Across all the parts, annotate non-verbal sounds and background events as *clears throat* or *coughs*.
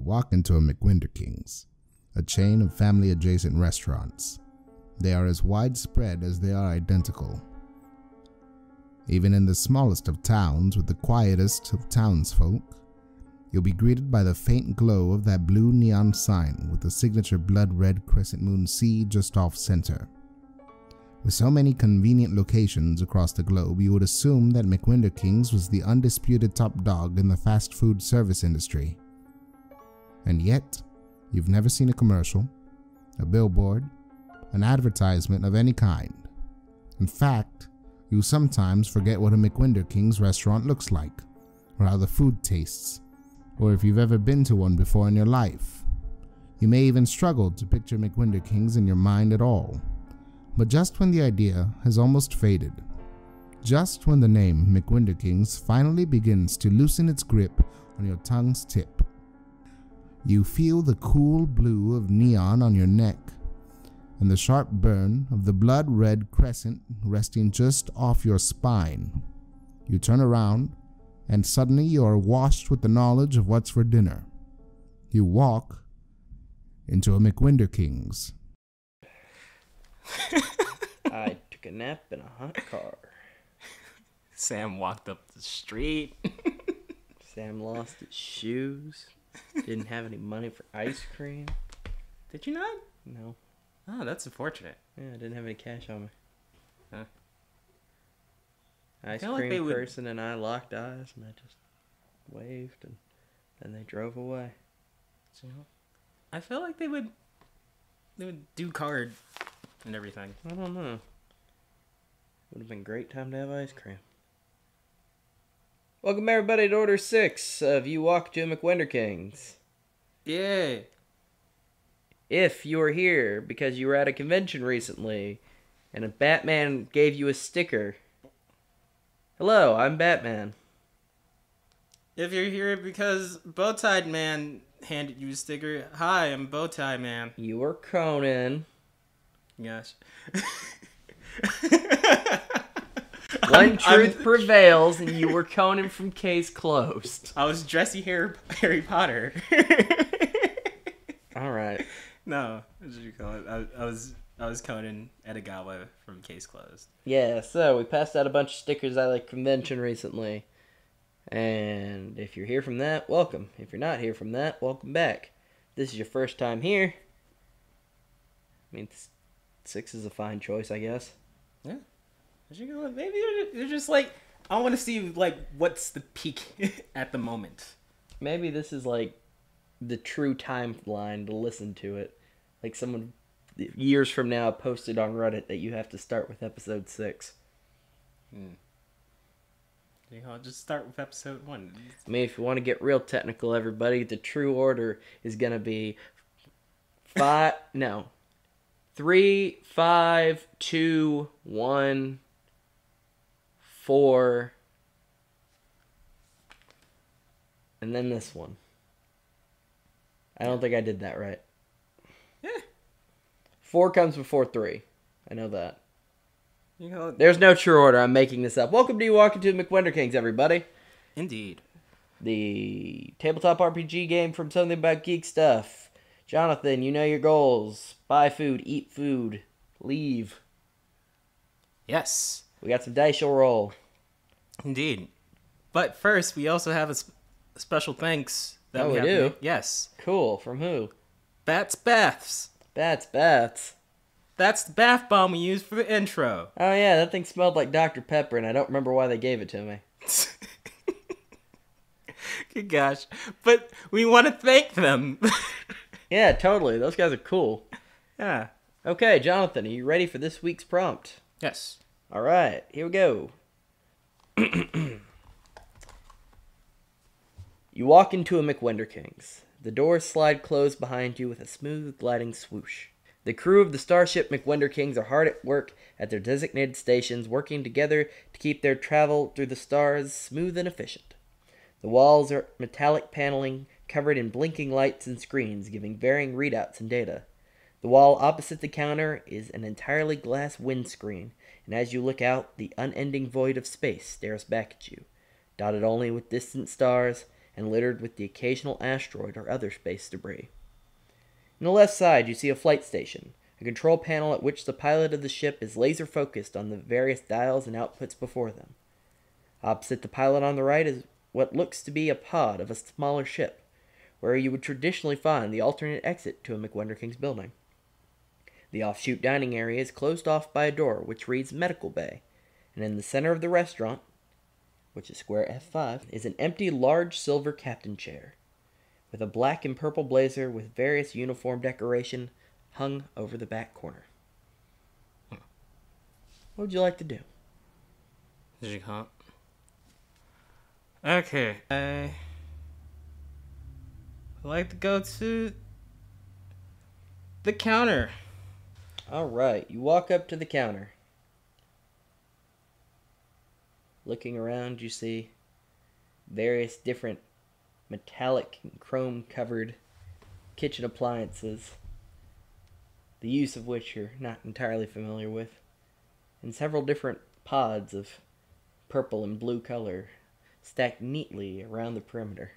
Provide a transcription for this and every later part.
Walk into a McWinder King's, a chain of family adjacent restaurants. They are as widespread as they are identical. Even in the smallest of towns with the quietest of townsfolk, you'll be greeted by the faint glow of that blue neon sign with the signature blood red crescent moon C just off center. With so many convenient locations across the globe, you would assume that McWinder Kings was the undisputed top dog in the fast food service industry. And yet, you've never seen a commercial, a billboard, an advertisement of any kind. In fact, you sometimes forget what a McWinder King's restaurant looks like, or how the food tastes, or if you've ever been to one before in your life. You may even struggle to picture McWinder Kings in your mind at all. But just when the idea has almost faded, just when the name McWinder Kings finally begins to loosen its grip on your tongue's tip, you feel the cool blue of neon on your neck and the sharp burn of the blood red crescent resting just off your spine. You turn around, and suddenly you are washed with the knowledge of what's for dinner. You walk into a McWinder King's. *laughs* I took a nap in a hot car. Sam walked up the street. Sam lost his shoes. Didn't have any money for ice cream. Did you not? No. Oh, that's unfortunate. Yeah, I didn't have any cash on me. Huh. Ice feel like cream would- person and I locked eyes and I just waved and then they drove away. So, I feel like they would they would do card and everything. I don't know. Would have been a great time to have ice cream. Welcome everybody to Order 6 of You Walk to McWinder Kings. Yeah. If you are here because you were at a convention recently and a Batman gave you a sticker. Hello, I'm Batman. If you're here because Bowtie Man handed you a sticker, hi, I'm Bowtie Man. You are Conan. Gosh. *laughs* One I'm- I'm- truth prevails, and you were Conan from Case Closed. I was dressy Harry, Harry Potter. All right. no, what did you call it? I, I was I was Conan Edogawa from Case Closed. Yeah, so we passed out a bunch of stickers at a convention recently. And if you're here from that, welcome. If you're not here from that, welcome back. This is your first time here. I mean, six is a fine choice, I guess. Yeah. Maybe you're, you're just like I want to see like what's the peak *laughs* at the moment. Maybe this is like the true timeline to listen to it. Like someone years from now posted on Reddit that you have to start with episode six. Hmm. You know, just start with episode one. I mean, if you want to get real technical, everybody, the true order is going to be five, *laughs* no, three, five, two, one, four, and then this one. I don't think I did that right. Yeah. Four comes before three. I know that. You know, There's no true order. I'm making this up. Welcome to you walking to McWinder Kings, everybody. indeed. the tabletop RPG game from Something About Geek Stuff. Jonathan, you know your goals. Buy food, eat food, leave. Yes, We got some dice you'll roll. Indeed. But first, we also have a, s- a special thanks that Oh, we have do? Yes, Cool. From who? Bats Baths. Bats, Baths. That's the bath bomb we used for the intro. Oh yeah, that thing smelled like Dr. Pepper, and I don't remember why they gave it to me. *laughs* Good gosh. But we want to thank them. *laughs* Yeah, totally. Those guys are cool. yeah. Okay, Jonathan, are you ready for this week's prompt? Yes. All right, here we go. *clears throat* you walk into a McWinder King's. The doors slide closed behind you with a smooth, gliding swoosh. The crew of the starship McWinder Kings are hard at work at their designated stations, working together to keep their travel through the stars smooth and efficient. The walls are metallic paneling covered in blinking lights and screens, giving varying readouts and data. The wall opposite the counter is an entirely glass windscreen, and as you look out, the unending void of space stares back at you, dotted only with distant stars and littered with the occasional asteroid or other space debris. On the left side, you see a flight station, a control panel at which the pilot of the ship is laser focused on the various dials and outputs before them. Opposite the pilot on the right is what looks to be a pod of a smaller ship, where you would traditionally find the alternate exit to a McWender King's building. The offshoot dining area is closed off by a door which reads Medical Bay, and in the center of the restaurant, which is square F5, is an empty large silver captain chair, with a black and purple blazer with various uniform decoration hung over the back corner. What would you like to do? Did you call? Okay. I like to go to the counter. All right, you walk up to the counter. Looking around, you see various different metallic and chrome covered kitchen appliances, the use of which you're not entirely familiar with, and several different pods of purple and blue color stacked neatly around the perimeter.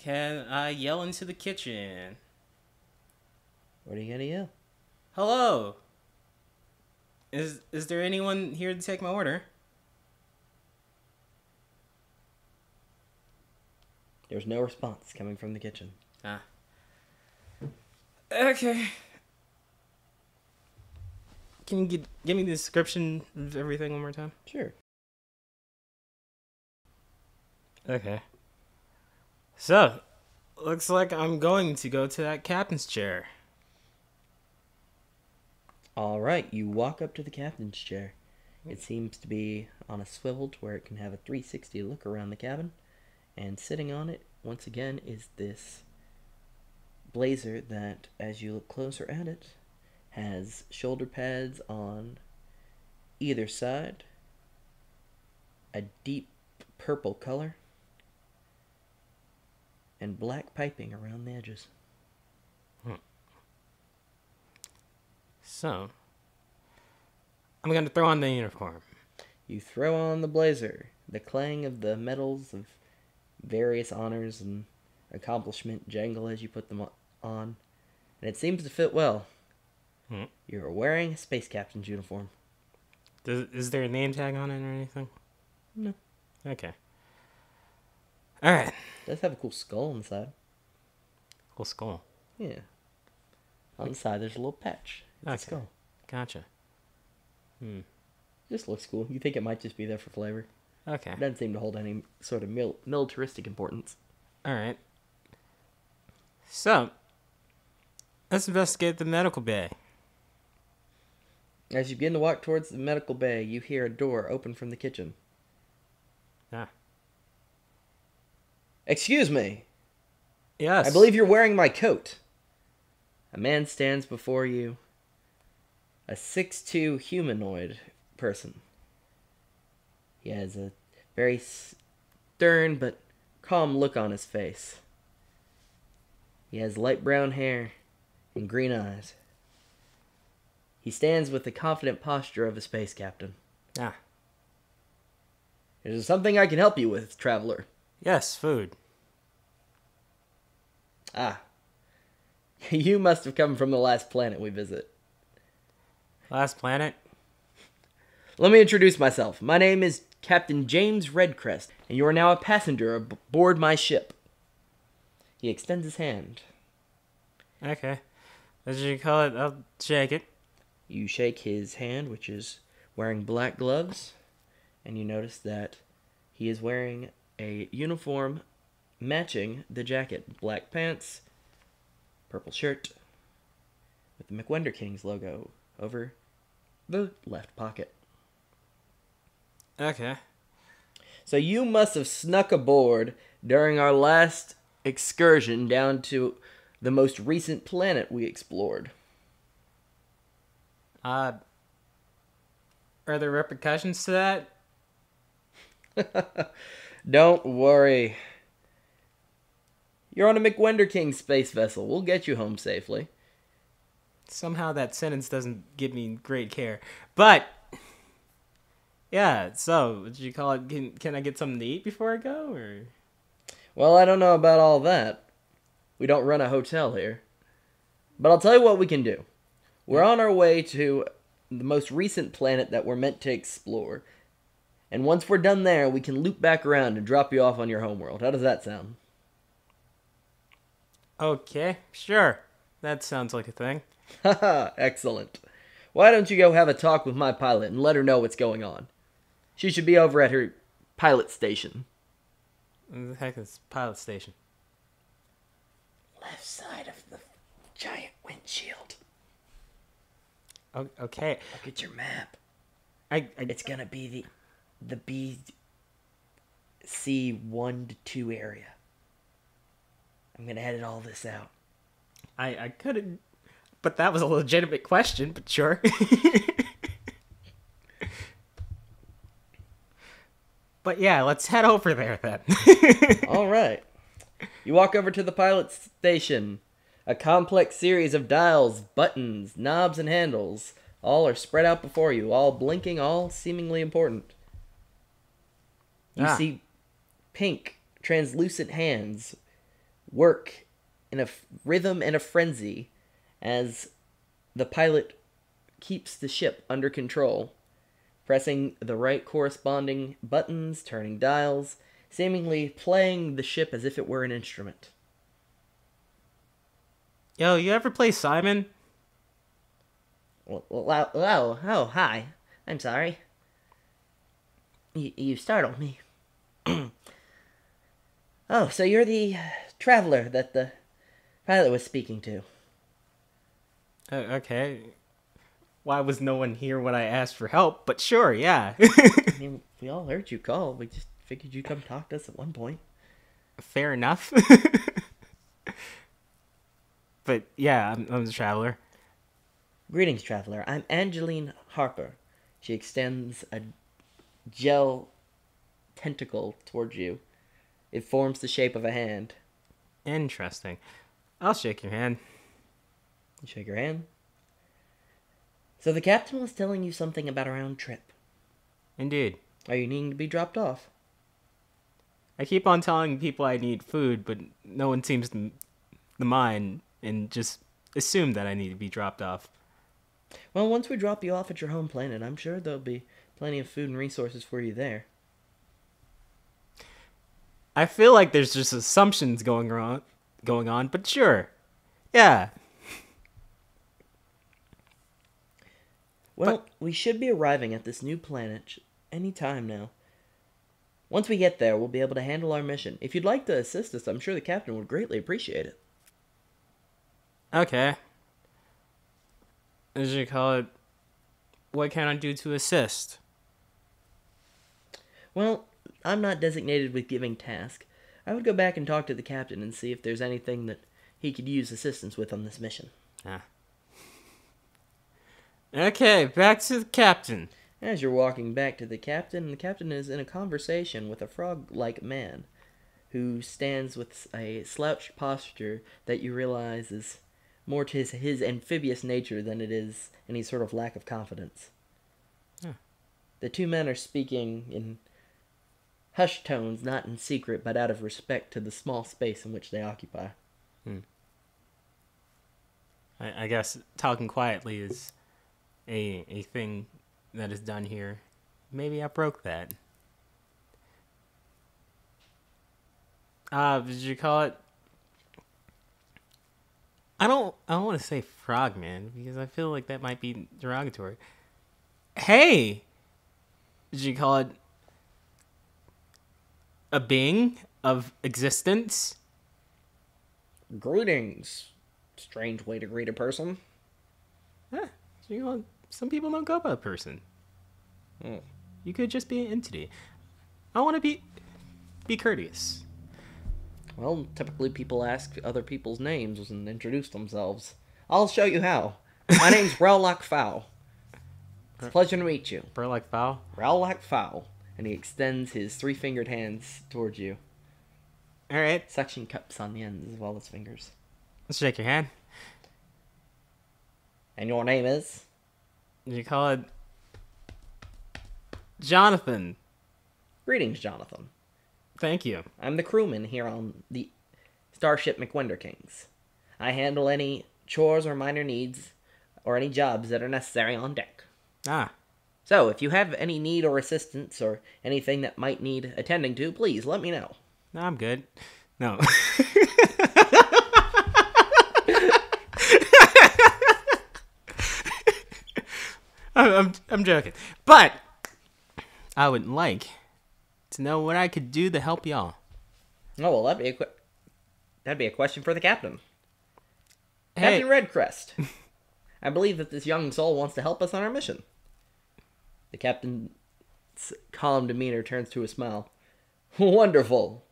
Can I yell into the kitchen? What are you gonna yell? Hello. Is is there anyone here to take my order? There's no response coming from the kitchen. Ah. Okay. Can you give, give me the description of everything one more time? Sure. Okay. So, looks like I'm going to go to that captain's chair. All right, you walk up to the captain's chair. It seems to be on a swivel to where it can have a 360 look around the cabin. And sitting on it, once again, is this blazer that, as you look closer at it, has shoulder pads on either side, a deep purple color, and black piping around the edges. So, I'm going to throw on the uniform. You throw on the blazer, the clang of the medals of various honors and accomplishment jangle as you put them on, and it seems to fit well. Hmm. You're wearing a space captain's uniform. Does, is there a name tag on it or anything? No. Okay. All right. It does have a cool skull on the side. Cool skull. Yeah. On the side, there's a little patch. It's a Okay. skull. Gotcha. Hmm. Just looks cool. You think it might just be there for flavor. Okay. It doesn't seem to hold any sort of mil- militaristic importance. All right. So, let's investigate the medical bay. As you begin to walk towards the medical bay, you hear a door open from the kitchen. Ah. Excuse me. Yes. I believe you're wearing my coat. A man stands before you. A six-two humanoid person. He has a very stern but calm look on his face. He has light brown hair and green eyes. He stands with the confident posture of a space captain. Ah. Is there something I can help you with, traveler? Yes, food. Ah. *laughs* You must have come from the last planet we visit. Last planet. Let me introduce myself. My name is Captain James Redcrest, and you are now a passenger aboard my ship. He extends his hand. Okay. As you call it, I'll shake it. You shake his hand, which is wearing black gloves, and you notice that he is wearing a uniform matching the jacket black pants, purple shirt, with the McWender Kings logo over the left pocket. Okay. So you must have snuck aboard during our last excursion down to the most recent planet we explored. Uh, are there repercussions to that? *laughs* Don't worry. You're on a McWender King space vessel. We'll get you home safely. Somehow that sentence doesn't give me great care. But Yeah, so what you call it? Can can I get something to eat before I go, or? Well, I don't know about all that. We don't run a hotel here. But I'll tell you what we can do. We're on our way to the most recent planet that we're meant to explore. And once we're done there, we can loop back around and drop you off on your homeworld. How does that sound? Okay, sure. That sounds like a thing. Haha, *laughs* excellent. Why don't you go have a talk with my pilot and let her know what's going on? She should be over at her pilot station. The heck is pilot station? Left side of the giant windshield. O- okay, Look at your map. I, I It's gonna be the the B C one to two area. I'm gonna edit all this out. I I couldn't, but that was a legitimate question. But sure. *laughs* but yeah, let's head over there then. *laughs* all right. You walk over to the pilot station. A complex series of dials, buttons, knobs, and handles. All are spread out before you, all blinking, all seemingly important. You Ah. see pink, translucent hands work in a f- rhythm and a frenzy as the pilot keeps the ship under control, pressing the right corresponding buttons, turning dials, seemingly playing the ship as if it were an instrument. Yo, you ever play Simon? Well, well, oh, oh, hi. I'm sorry. You, you startled me. *clears throat* oh, so you're the traveler that the pilot was speaking to. Uh, okay. Why was no one here when I asked for help? But sure, yeah. *laughs* I mean, we all heard you call. We just figured you'd come talk to us at one point. Fair enough. *laughs* but yeah, I'm, I'm the traveler. Greetings, traveler. I'm Angeline Harper. She extends a gel tentacle towards you. It forms the shape of a hand. Interesting. I'll shake your hand. You shake your hand. So the captain was telling you something about a round trip. Indeed. Are you needing to be dropped off? I keep on telling people I need food, but no one seems to, to mind and just assume that I need to be dropped off. Well, once we drop you off at your home planet, I'm sure there'll be plenty of food and resources for you there. I feel like there's just assumptions going on, going on, but sure. Yeah. Well, we should be arriving at this new planet any time now. Once we get there, we'll be able to handle our mission. If you'd like to assist us, I'm sure the captain would greatly appreciate it. Okay. As you call it, what can I do to assist? Well, I'm not designated with giving task. I would go back and talk to the captain and see if there's anything that he could use assistance with on this mission. Ah. Okay, back to the captain. As you're walking back to the captain, the captain is in a conversation with a frog like man who stands with a slouched posture that you realize is more to his, his amphibious nature than it is any sort of lack of confidence. Huh. The two men are speaking in hushed tones, not in secret, but out of respect to the small space in which they occupy. I, I guess talking quietly is a a thing that is done here. Maybe I broke that. Uh, did you call it? I don't. I don't want to say frogman because I feel like that might be derogatory. Hey, did you call it a being of existence? Greetings, strange way to greet a person. Huh. So, you know, some people don't go by a person. Hmm. You could just be an entity. I want to be be courteous. Well, typically people ask other people's names and introduce themselves. I'll show you how. My *laughs* name's Rowlock Fowl. It's a pleasure to meet you. Bro Fowl? Rowlock Fowl. And he extends his three fingered hands towards you. All right, Suction cups on the ends as well as fingers. let's shake your hand. And your name is? You call it Jonathan. Greetings, Jonathan. Thank you. I'm the crewman here on the Starship McWender Kings. I handle any chores or minor needs or any jobs that are necessary on deck. Ah, So, if you have any need or assistance or anything that might need attending to, please let me know. no, I'm good. No. *laughs* I'm, I'm, I'm joking. But I would like to know what I could do to help y'all. Oh well, that'd be a que- that'd be a question for the captain. Hey, Captain Redcrest. *laughs* I believe that this young soul wants to help us on our mission. The captain's calm demeanor turns to a smile. *laughs* Wonderful.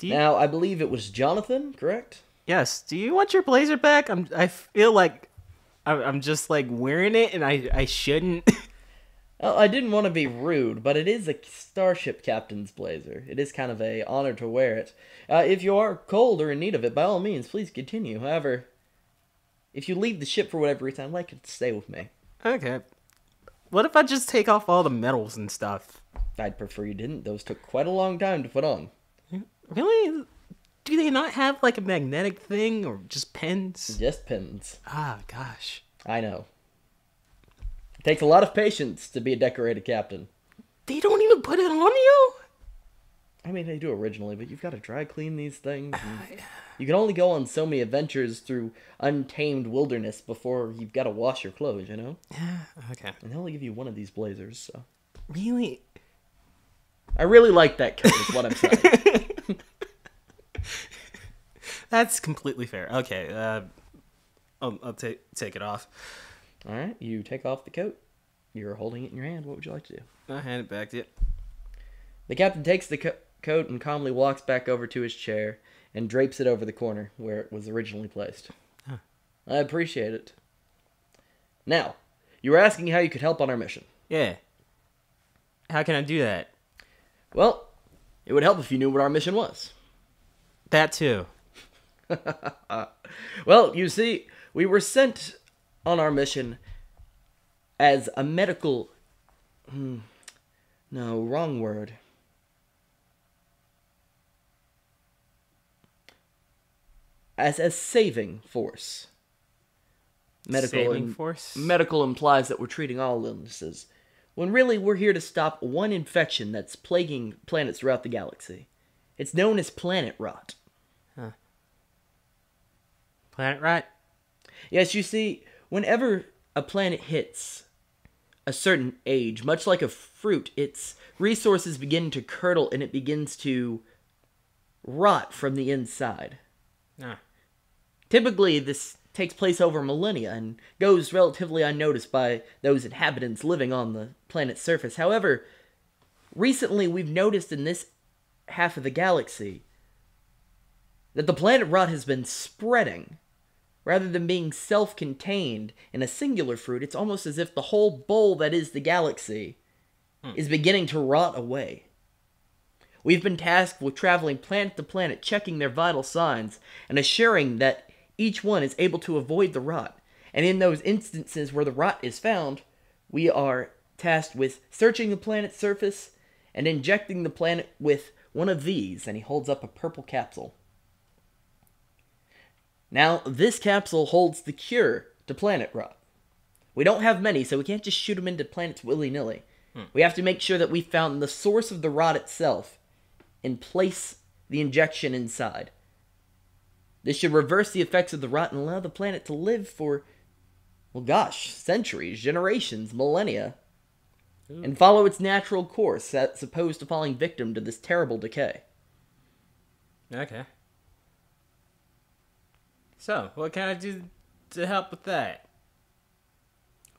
you, Now, I believe it was Jonathan, correct? yes, do you want your blazer back? I'm, I feel like I'm, I'm just like wearing it and I, I shouldn't. *laughs* Well, I didn't want to be rude, but it is a starship captain's blazer. It is kind of a honor to wear it. Uh, if you are cold or in need of it, by all means, please continue. However, if you leave the ship for whatever reason, I'd like it to stay with me. okay. What if I just take off all the medals and stuff? I'd prefer you didn't. Those took quite a long time to put on. Really? Do they not have like a magnetic thing or just pins? Just pins. Ah, gosh. I know. It takes a lot of patience to be a decorated captain. They don't even put it on you? I mean, they do originally, but you've got to dry clean these things. and You can only go on so many adventures through untamed wilderness before you've got to wash your clothes, you know? Yeah, okay. And they only give you one of these blazers, so. Really? I really like that coat, is what I'm *laughs* saying. That's completely fair. Okay, uh, I'll, I'll take take it off. Alright, you take off the coat. You're holding it in your hand. What would you like to do? I'll hand it back to you. The captain takes the co- coat and calmly walks back over to his chair and drapes it over the corner where it was originally placed. Huh. I appreciate it. Now, you were asking how you could help on our mission. Yeah. How can I do that? Well, it would help if you knew what our mission was. That too. *laughs* Well, you see, we were sent on our mission as a medical. Hmm, no, wrong word. As a saving force. Medical Saving im- force? Medical implies that we're treating all illnesses, when really we're here to stop one infection that's plaguing planets throughout the galaxy. It's known as planet rot. Planet rot? Yes, you see, whenever a planet hits a certain age, much like a fruit, its resources begin to curdle and it begins to rot from the inside. Ah. Typically, this takes place over millennia and goes relatively unnoticed by those inhabitants living on the planet's surface. However, recently we've noticed in this half of the galaxy that the planet rot has been spreading. Rather than being self contained in a singular fruit, it's almost as if the whole bowl that is the galaxy hmm. is beginning to rot away. We've been tasked with traveling planet to planet, checking their vital signs, and assuring that each one is able to avoid the rot. And in those instances where the rot is found, we are tasked with searching the planet's surface and injecting the planet with one of these. And he holds up a purple capsule. Now, this capsule holds the cure to planet rot. We don't have many, so we can't just shoot them into planets willy nilly. Hmm. We have to make sure that we found the source of the rot itself and place the injection inside. This should reverse the effects of the rot and allow the planet to live for, well, gosh, centuries, generations, millennia, and follow its natural course as opposed to falling victim to this terrible decay. Okay. So, what can I do to help with that?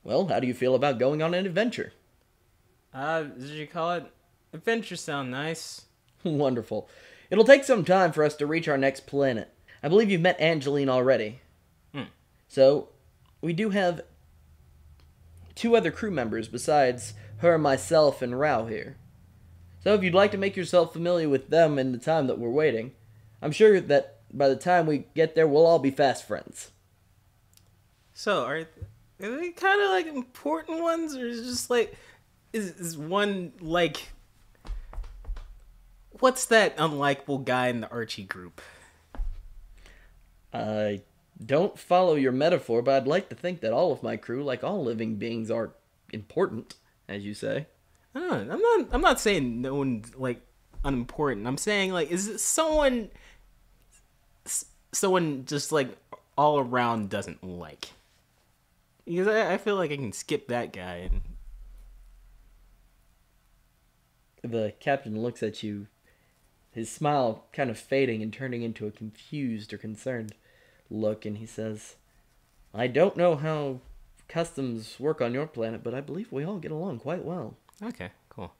Well, how do you feel about going on an adventure? Uh, did you call it? Adventures sound nice. *laughs* Wonderful. It'll take some time for us to reach our next planet. I believe you've met Angeline already. Hmm. So, we do have two other crew members besides her, myself, and Rao here. So, if you'd like to make yourself familiar with them in the time that we're waiting, I'm sure that by the time we get there, we'll all be fast friends. So, are, are they kind of like important ones, or is it just like is is one like what's that unlikable guy in the Archie group? I don't follow your metaphor, but I'd like to think that all of my crew, like all living beings, are important, as you say. I don't know, I'm not I'm not saying no one's like unimportant. I'm saying like is it someone someone just like all around doesn't like. Because I, I feel like I can skip that guy and The captain looks at you, his smile kind of fading and turning into a confused or concerned look, and he says, I don't know how customs work on your planet, but I believe we all get along quite well. Okay, cool.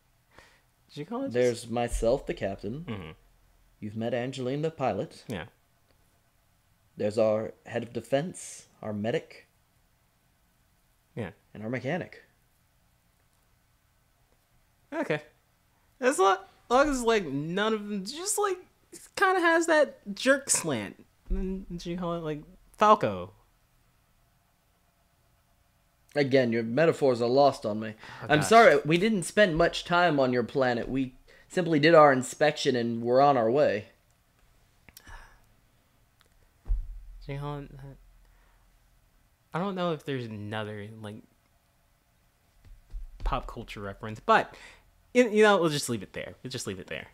Did you call it? There's myself, the captain. Mhm. You've met Angeline, the pilot. yeah. There's our head of defense, our medic, Yeah. and our mechanic. Okay. As long, long as like none of them just like kind of has that jerk slant. And Did you call it like Falco? Again, your metaphors are lost on me. Oh, I'm gosh. sorry, we didn't spend much time on your planet. We simply did our inspection and we're on our way. *sighs* Did you call it? I don't know if there's another like pop culture reference, but you you know we'll just leave it there. We'll just leave it there.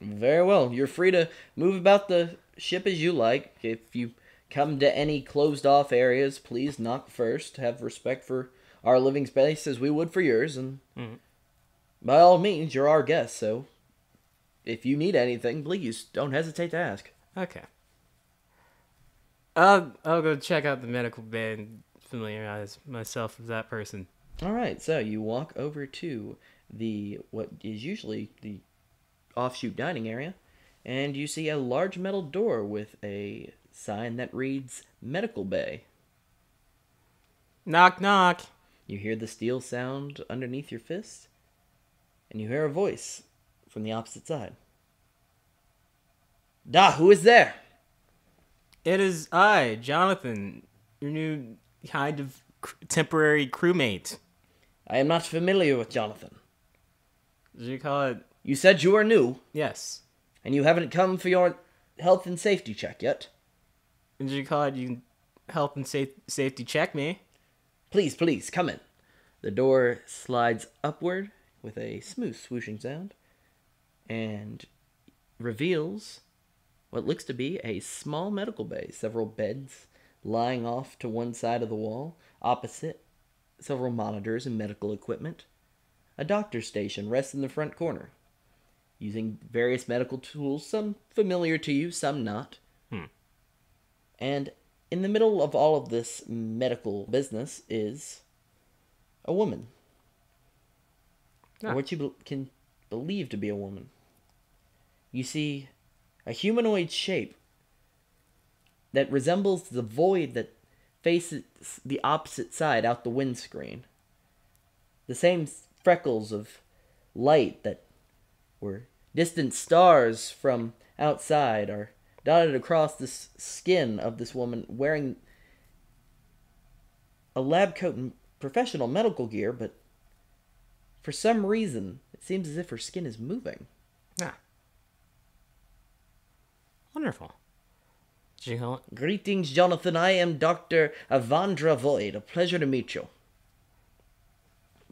Very well. You're free to move about the ship as you like. If you come to any closed off areas, please knock first. Have respect for our living space as we would for yours, and Mhm. by all means, you're our guest. So, if you need anything, please don't hesitate to ask. Okay. I'll I'll go check out the medical bay and familiarize myself with that person. All right, so you walk over to the what is usually the offshoot dining area, and you see a large metal door with a sign that reads "Medical Bay." Knock knock. You hear the steel sound underneath your fist, and you hear a voice from the opposite side. Da, who is there? It is I, Jonathan, your new kind of temporary crewmate. I am not familiar with Jonathan. Did you call it? You said you are new, Yes. and you haven't come for your health and safety check yet. Did you call it? You can help and safe- safety check me. Please, please, come in. The door slides upward with a smooth swooshing sound and reveals what looks to be a small medical bay. Several beds lying off to one side of the wall, opposite, several monitors and medical equipment. A doctor's station rests in the front corner, using various medical tools, some familiar to you, some not. Hmm. And in the middle of all of this medical business is a woman. Ah. Or what you be- can believe to be a woman. You see a humanoid shape that resembles the void that faces the opposite side out the windscreen. The same freckles of light that were distant stars from outside are dotted across the skin of this woman wearing a lab coat and professional medical gear, but for some reason, it seems as if her skin is moving. Ah. Wonderful. Did you call it? Greetings, Jonathan. I am Dr. Avandra Void. A pleasure to meet you.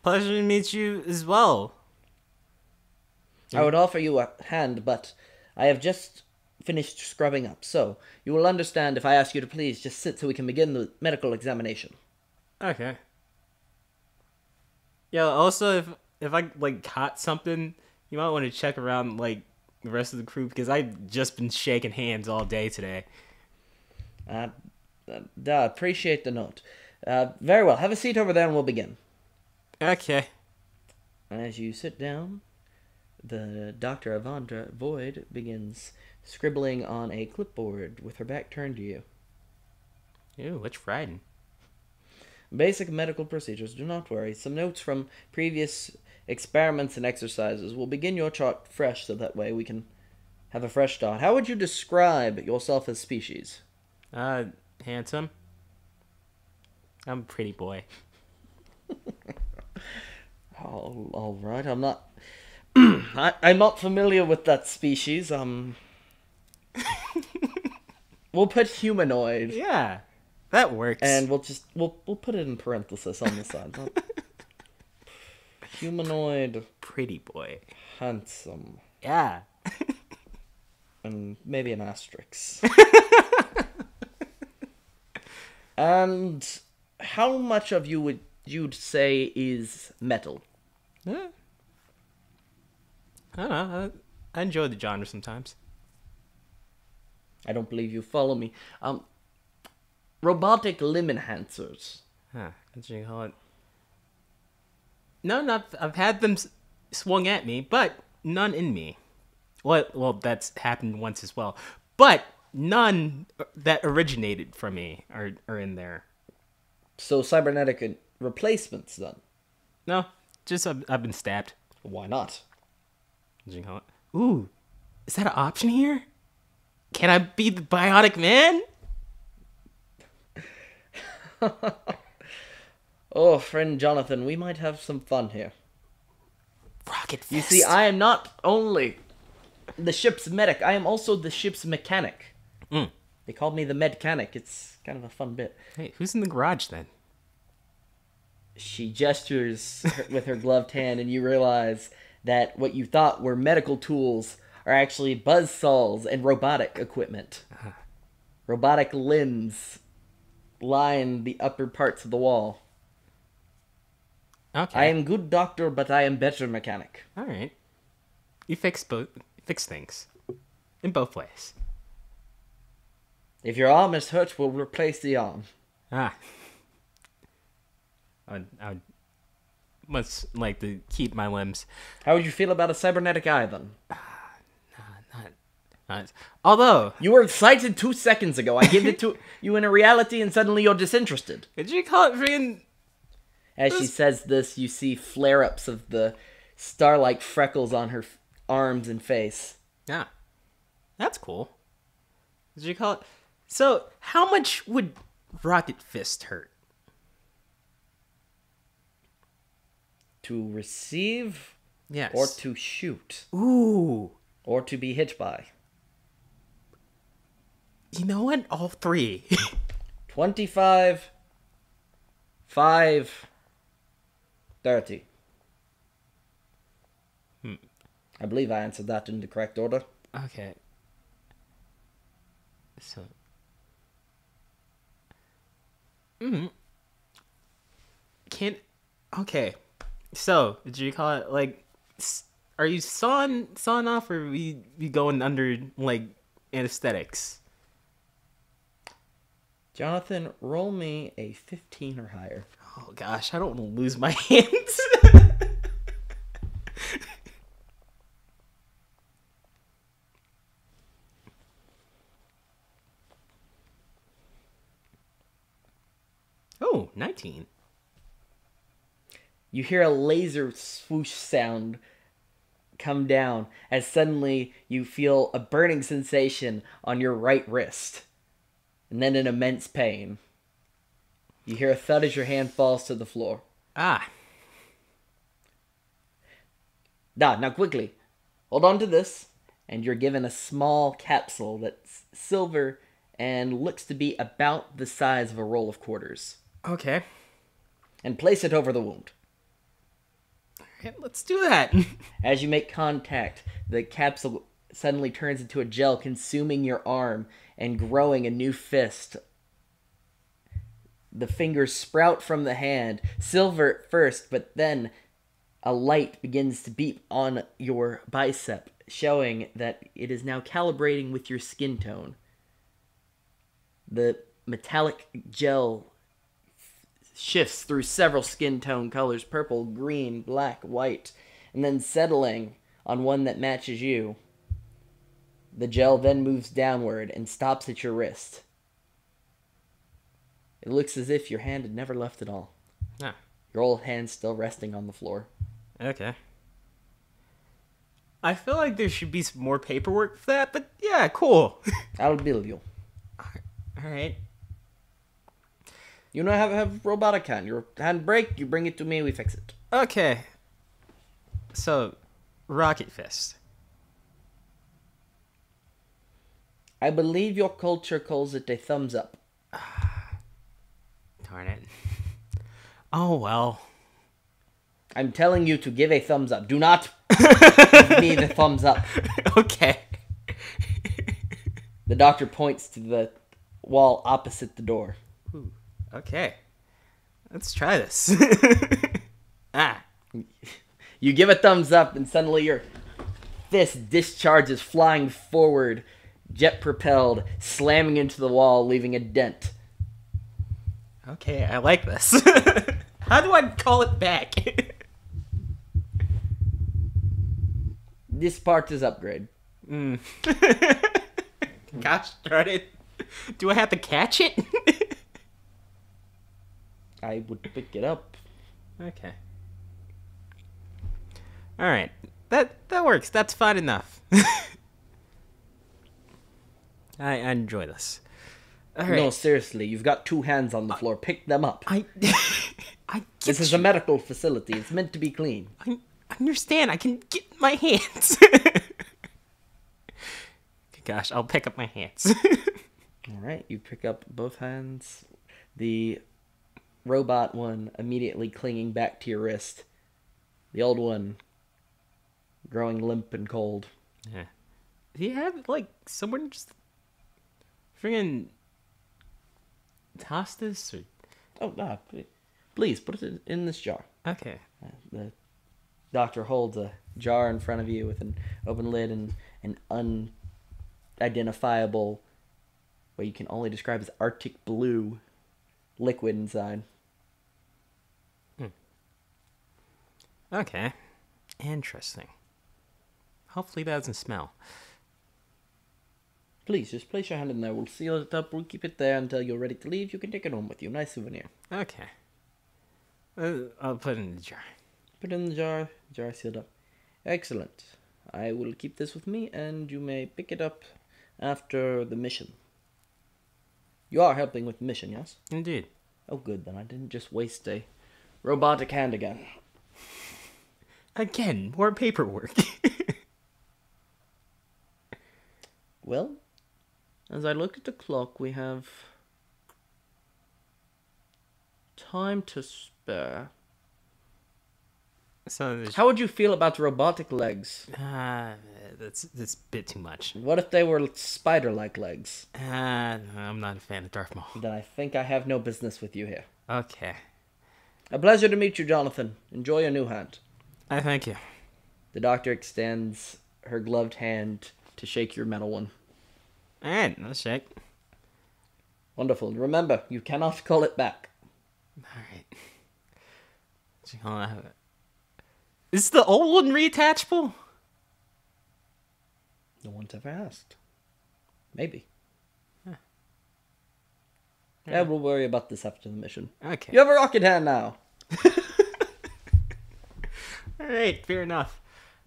Pleasure to meet you as well. I would offer you a hand, but I have just finished scrubbing up, so you will understand if I ask you to please just sit so we can begin the medical examination. Okay. Yeah. Also, if if I like caught something, you might want to check around like the rest of the crew because I've just been shaking hands all day today. Uh, uh, I appreciate the note. Uh, very well. Have a seat over there and we'll begin. Okay. As you sit down, the Dr. Avandra Void begins scribbling on a clipboard with her back turned to you. Ooh, what's riding? Basic medical procedures, do not worry. Some notes from previous experiments and exercises We'll begin your chart fresh so that way we can have a fresh start. How would you describe yourself as species? Uh, handsome. I'm a pretty boy. *laughs* All, all right. I'm not. *clears throat* I, I'm not familiar with that species. Um. *laughs* we'll put humanoid, Yeah, that works. and we'll just we'll we'll put it in parenthesis on the side. *laughs* Humanoid, pretty boy. handsome, Yeah. *laughs* and maybe an asterisk. and how much of you would you'd say is metal? Yeah. I don't know. I, I enjoy the genre sometimes. I don't believe you follow me. Um, robotic limb enhancers. Huh. What you call it? No, not. I've had them swung at me, but none in me. Well, well, that's happened once as well. But none that originated from me are are in there. So cybernetic replacements then. No, just I've, I've been stabbed. Why not? What you call it? Ooh, is that an option here? Can I be the bionic man? *laughs* Oh, friend Jonathan, we might have some fun here. Rocket fist. You see, I am not only the ship's medic, I am also the ship's mechanic. Mm. They called me the medcanic. It's kind of a fun bit. Hey, who's in the garage then? She gestures with her gloved hand, and you realize that what you thought were medical tools are actually buzz saws and robotic equipment. *laughs* Robotic limbs line the upper parts of the wall. Okay. I am good doctor, but I am better mechanic. All right. You fix both. Fix things in both ways. If your arm is hurt, we'll replace the arm. Ah. I would, I would must like to keep my limbs. How would you feel about a cybernetic eye then? Ah, not, not. Although, You were excited two seconds ago. I give it to *laughs* you in a reality, and suddenly you're disinterested. did you call it freaking? As she says this, you see flare ups of the star like freckles on her f- arms and face. Yeah, that's cool. Did you call it? So, how much would Rocket Fist hurt? To receive, Yes. or to shoot, Ooh. or to be hit by. You know what? All three. *laughs* 25, 5, 30. I believe I answered that in the correct order. okay. So. Mm. Can okay. So, did you call it like? Are you sawing sawing off, or we we going under like anesthetics? Jonathan, roll me a 15 or higher. Oh gosh, I don't want to lose my *laughs* hands. oh, 19. You hear a laser swoosh sound come down as suddenly you feel a burning sensation on your right wrist, and then an immense pain. You hear a thud as your hand falls to the floor. Ah, Da, now quickly, hold on to this, and you're given a small capsule that's silver and looks to be about the size of a roll of quarters. okay. And place it over the wound. Let's do that. *laughs* As you make contact, the capsule suddenly turns into a gel, consuming your arm and growing a new fist. The fingers sprout from the hand, silver at first, but then a light begins to beep on your bicep, showing that it is now calibrating with your skin tone. The metallic gel shifts through several skin tone colors purple, green, black, white, and then settling on one that matches you. The gel then moves downward and stops at your wrist. It looks as if your hand had never left at all. ah, Your old hand still resting on the floor. okay. I feel like there should be some more paperwork for that, but yeah, cool. *laughs* I'll bill you. All right. You know, have have robotic hand. Your hand break, you bring it to me, we fix it. Okay. So, Rocket Fist. I believe your culture calls it a thumbs up. *sighs* Darn it. *laughs* Oh well. I'm telling you to give a thumbs up. Do not *laughs* give me the thumbs up. okay. The doctor points to the wall opposite the door. Okay. Let's try this. *laughs* ah. You give a thumbs up, and suddenly your fist discharges flying forward, jet propelled, slamming into the wall, leaving a dent. Okay, I like this. *laughs* How do I call it back? *laughs* This part is upgrade. Gosh darn it. Do I have to catch it? I would pick it up. okay. Alright. That that works. That's fine enough. *laughs* I, I enjoy this. Alright. No, seriously, you've got two hands on the floor. Pick them up. I *laughs* I This get is a medical facility. It's meant to be clean. I understand. I can get my hands. *laughs* Gosh, I'll pick up my hands. All right, you pick up both hands. The robot one immediately clinging back to your wrist. The old one growing limp and cold. yeah. Do you have like someone just friggin' toss this or Oh, no! please put it in, in this jar. okay? Uh, the doctor holds a jar in front of you with an open lid and an unidentifiable, what you can only describe as Arctic blue liquid inside. Okay, interesting. Hopefully that doesn't smell. Please, just place your hand in there. We'll seal it up. We'll keep it there until you're ready to leave. You can take it home with you. Nice souvenir. Okay. Uh, I'll put it in the jar. Put it in the jar. Jar sealed up. Excellent. I will keep this with me, and you may pick it up after the mission. You are helping with the mission, yes? Indeed. Oh, good. Then I didn't just waste a robotic hand again. Again, more paperwork. *laughs* Well, as I look at the clock, we have time to spare. so How would you feel about robotic legs? uh, that's that's a bit too much. What if they were spider-like legs? Uh, no, I'm not a fan of Darth Maul. Then I think I have no business with you here. Okay. A pleasure to meet you, Jonathan. Enjoy your new hand. I thank you. The doctor extends her gloved hand to shake your metal one. All right, let's shake. Wonderful. Remember, you cannot call it back. All right. So, hold on. Is the old one reattachable? No one's ever asked. Maybe. Yeah, we'll worry about this after the mission. Okay. You have a rocket hand now. *laughs* All right, fair enough.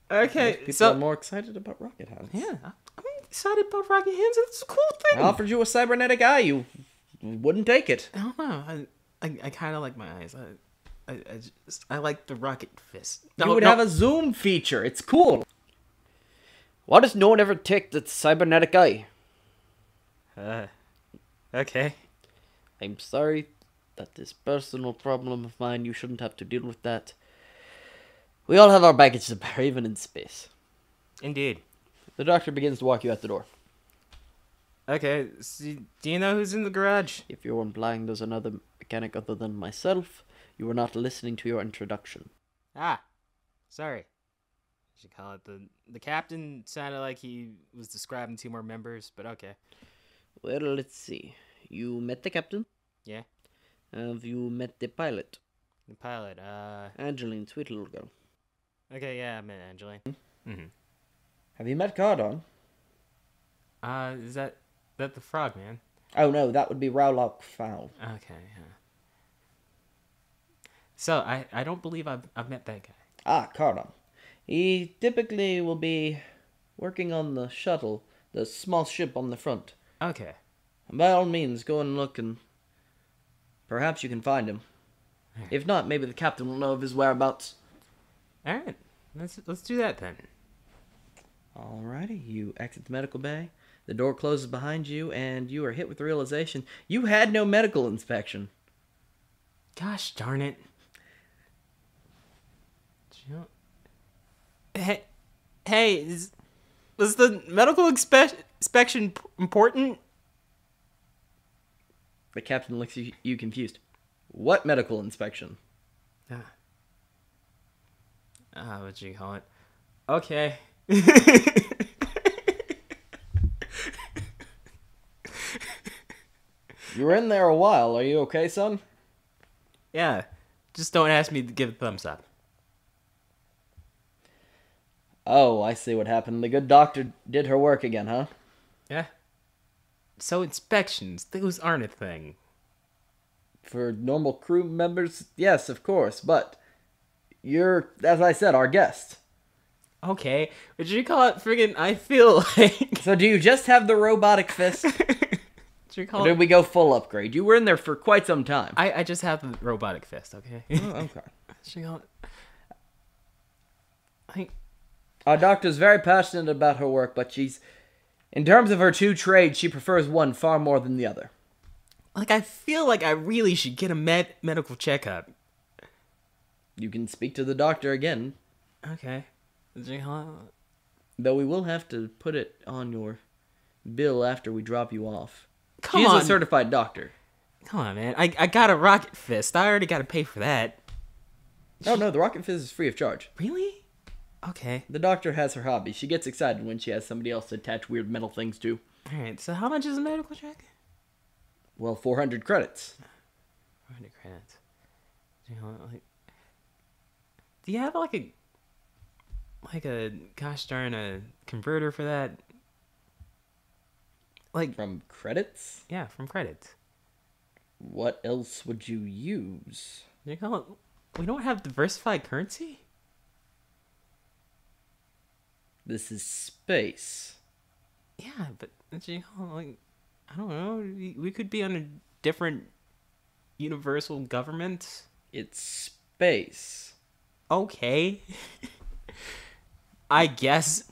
Okay, People so are more excited about rocket hands. yeah, I'm excited about Rocket Hands. It's a cool thing. I offered you a cybernetic eye. You wouldn't take it. I don't know. I I, I kind of like my eyes. I, I I just I like the rocket fist. you would have a zoom feature. It's cool. Why does no one ever take the cybernetic eye? Uh, okay. I'm sorry that this personal problem of mine, you shouldn't have to deal with that. We all have our baggage to bear, even in space. Indeed. The doctor begins to walk you out the door. Okay. So, do you know who's in the garage? If you're implying there's another mechanic other than myself, you were not listening to your introduction. Ah, sorry. I should call it the the captain. Sounded like he was describing two more members, but okay. Well, let's see. You met the captain? Yeah. Have you met the pilot? The pilot. Uh. Angeline, sweet little girl. Okay. Yeah, I met Angeline. Mm-hmm. Have you met Cardon? Uh, is that that the frog man? Oh no, that would be Rowlock Fowl. Okay. Yeah. So I I don't believe I've I've met that guy. Ah, Cardon. He typically will be working on the shuttle, the small ship on the front. Okay. By all means, go and look and perhaps you can find him. If not, maybe the captain will know of his whereabouts. All right. Let's let's do that then. Alrighty, you exit the medical bay. The door closes behind you, and you are hit with the realization you had no medical inspection. Gosh darn it. Hey, hey, is, was the medical expe- inspection p- important? The captain looks at you confused. What medical inspection? Ah, ah what you call it? Okay. *laughs* You were in there a while. Are you okay, son? yeah, just don't ask me to give a thumbs up. Oh, I see what happened. The good doctor did her work again, huh? Yeah. So inspections, those aren't a thing. For normal crew members, yes, of course, but you're, as I said, our guest. Okay, would you call it friggin' I feel like So do you just have the robotic fist? *laughs* you or call did we go full upgrade? You were in there for quite some time. I, I just have the robotic fist, okay? Oh, okay. *laughs* Should we call it I Our doctor's very passionate about her work, but she's, in terms of her two trades, she prefers one far more than the other. like I feel like I really should get a med- medical checkup. You can speak to the doctor again, Okay. Would you call it- though we will have to put it on your bill after we drop you off. Come She's on. a certified doctor. Come on, man. I, I got a rocket fist. I already got to pay for that. Oh no, the rocket fist is free of charge. Really? Okay. The doctor has her hobby. She gets excited when she has somebody else to attach weird metal things to. All right. So how much is a medical check? Well, 400 credits. 400 credits. Do you, know, like, do you have like a like a gosh darn a converter for that? Like From credits? yeah, from credits. What else would you use? You it? We don't have diversified currency. This is space. Yeah, but you it, like I don't know. We could be on a different universal government. It's space. Okay. I guess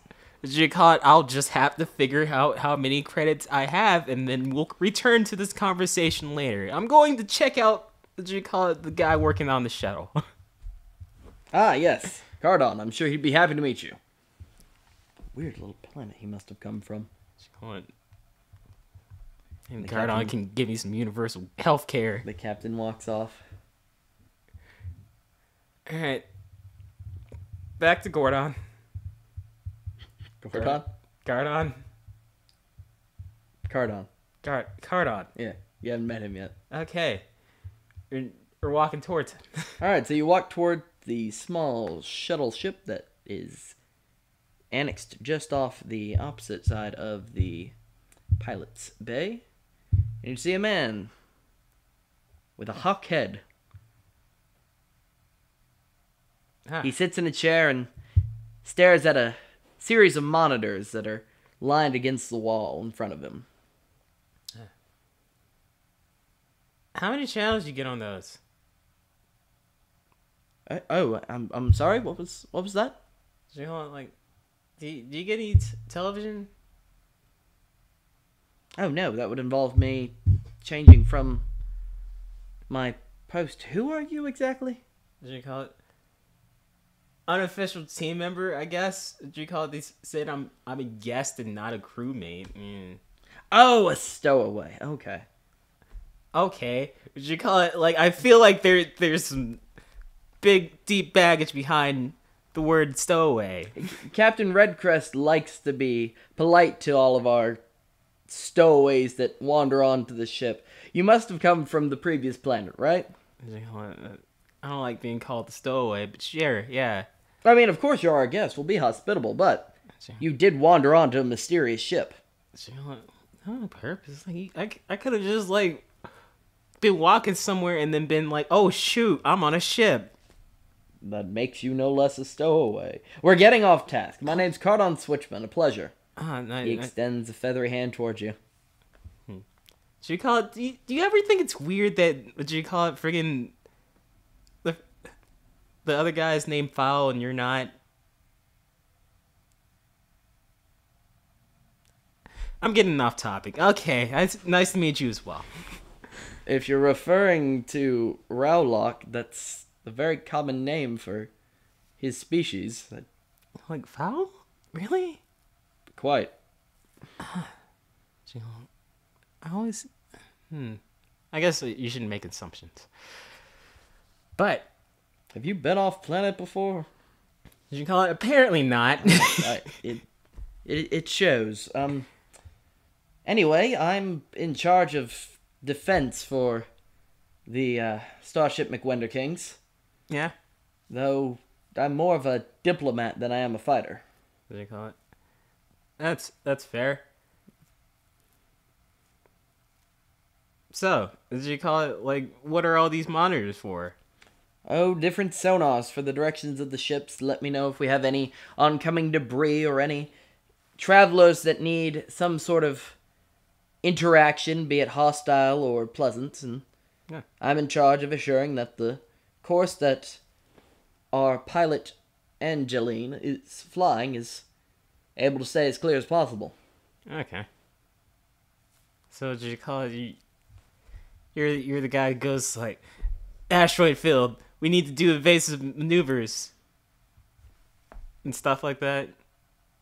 Jacot, I'll just have to figure out how many credits I have, and then we'll return to this conversation later. I'm going to check out Jacot, the guy working on the shuttle. *laughs* Ah, yes. Cardon. I'm sure he'd be happy to meet you. Weird little planet he must have come from. Jacot. And The Cardon captain- can give me some universal health care. The captain walks off. Alright. Back to Gordon. Gordon? Gardon. Cardon. Gard- Cardon. Yeah, you haven't met him yet. Okay. We're, we're walking towards him. *laughs* Alright, so you walk toward the small shuttle ship that is annexed just off the opposite side of the pilot's bay. And you see a man with a hawk head. He sits in a chair and stares at a series of monitors that are lined against the wall in front of him. How many channels do you get on those? Uh, oh, I'm I'm sorry. What was what was that? Do you know, like, do you, do you get any t- television? Oh no, that would involve me changing from my post. Who are you exactly? Did you call it? Unofficial team member, I guess. Do you call it? They said I'm I'm a guest and not a crewmate. Mm. Oh, a stowaway. Okay. Okay. Did you call it? Like I feel like there there's some big deep baggage behind the word stowaway. Captain Redcrest likes to be polite to all of our stowaways that wander onto the ship. You must have come from the previous planet, right? Did you call it, I don't like being called the stowaway, but sure, yeah. I mean, of course you're our guest. We'll be hospitable, but you did wander onto a mysterious ship. Did you call it? On purpose, like I, I could have just like been walking somewhere and then been like, oh shoot, I'm on a ship. That makes you no less a stowaway. We're getting off task. My name's Cardon Switchman. A pleasure. Ah, no, He no- extends a feathery hand towards you. Should you call it? Do you, do you ever think it's weird that do you call it? Friggin' the other guy is named Fowl and you're not. I'm getting off topic. Okay, it's nice to meet you as well. If you're referring to Rowlock, that's a very common name for his species. Like foul? Really? Quite. I always. Hmm. I guess you shouldn't make assumptions. But have you been off planet before? did you call it? Apparently not. *laughs* I, *laughs* it, it it shows. Um. Anyway, I'm in charge of defense for the uh, Starship McWender Kings, yeah. though I'm more of a diplomat than I am a fighter. Did you call it? That's that's fair. So, did you call it like what are all these monitors for? Oh, different sonars for the directions of the ships. Let me know if we have any oncoming debris or any travelers that need some sort of interaction, be it hostile or pleasant. And Yeah. I'm in charge of assuring that the course that our pilot Angeline is flying is able to stay as clear as possible. Okay. So did you call it? You, you're you're the guy who goes like, asteroid field. We need to do evasive maneuvers and stuff like that.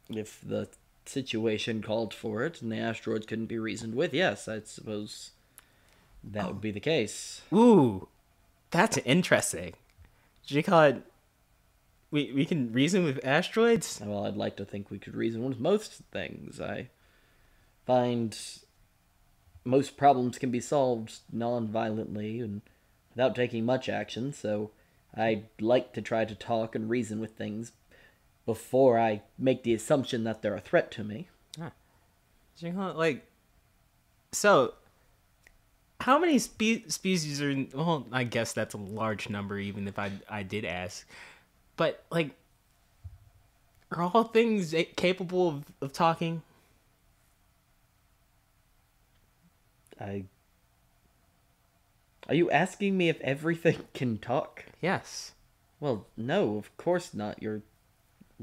If the situation called for it and the asteroids couldn't be reasoned with, yes, I suppose that would be the case. Ooh, that's interesting. Did you call it? We we can reason with asteroids. Well, I'd like to think we could reason with most things. I find most problems can be solved non-violently and without taking much action, so I'd like to try to talk and reason with things before I make the assumption that they're a threat to me. You like? So, how many spe- species are? In, well, I guess that's a large number, even if I I did ask. But like, are all things capable of, of talking? I Are you asking me if everything *laughs* can talk? Yes. Well, no, of course not. Your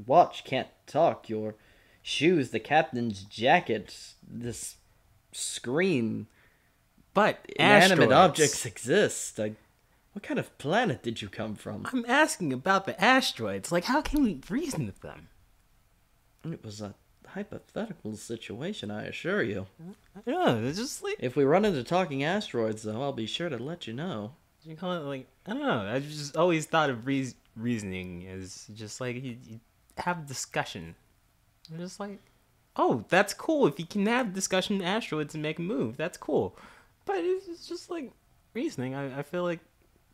watch can't talk. Your shoes, the captain's jacket, this screen, But inanimate asteroids. objects exist. I, what kind of planet did you come from? I'm asking about the asteroids. Like, how can we reason with them? It was a hypothetical situation, I assure you. I. It's just like If we run into talking asteroids, though, I'll be sure to let you know. you call it like I don't know. I just always thought of reas reasoning as just like you, you have discussion. I'm just like, oh, that's cool. If you can have discussion asteroids and make a move, that's cool. But it's it's just like reasoning. I, I feel like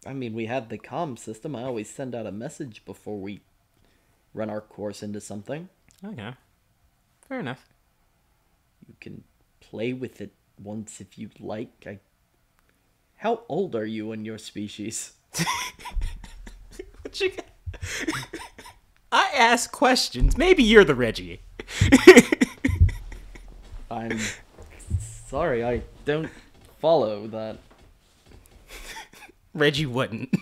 I mean, we have the comm system. I always send out a message before we run our course into something. Oh, okay, fair enough. You can play with it once if you like. I... How old are you in your species? *laughs* What you? *laughs* I ask questions. Maybe you're the Reggie. *laughs* I'm sorry, I don't follow that. Reggie wouldn't.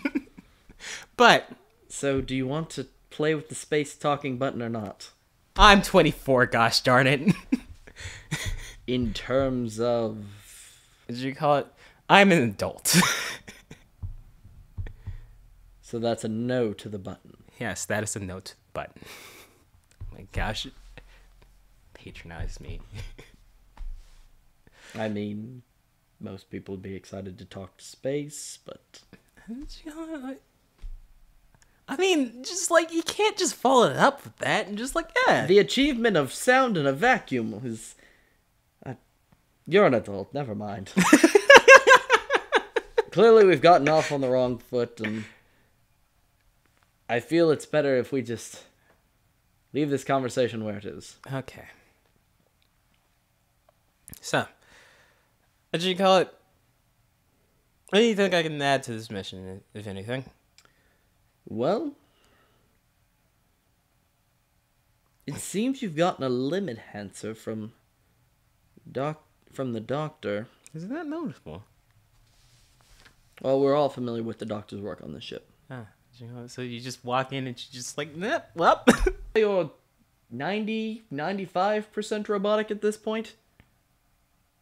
but So, do you want to play with the space talking button or not? I'm 24. Gosh darn it. *laughs* In terms of. Did you call it? I'm an adult. *laughs* So, that's a no to the button. yes, that is a note button. Oh my gosh, patronize me. *laughs* I mean, most people would be excited to talk to space, but. I mean, just like you can't just follow it up with that and just like yeah. The achievement of sound in a vacuum is. Uh, you're an adult, never mind. *laughs* Clearly, we've gotten off on the wrong foot, and. I feel it's better if we just. leave this conversation where it is. Okay. So, what do you call it? What do you think I can add to this mission, if anything? Well. It seems you've gotten a limit enhancer from. Doc. from the doctor. Isn't that noticeable? Well, we're all familiar with the doctor's work on the ship. Ah, so you just walk in and you're just like, yep, well, *laughs* You're 90, 95% robotic at this point.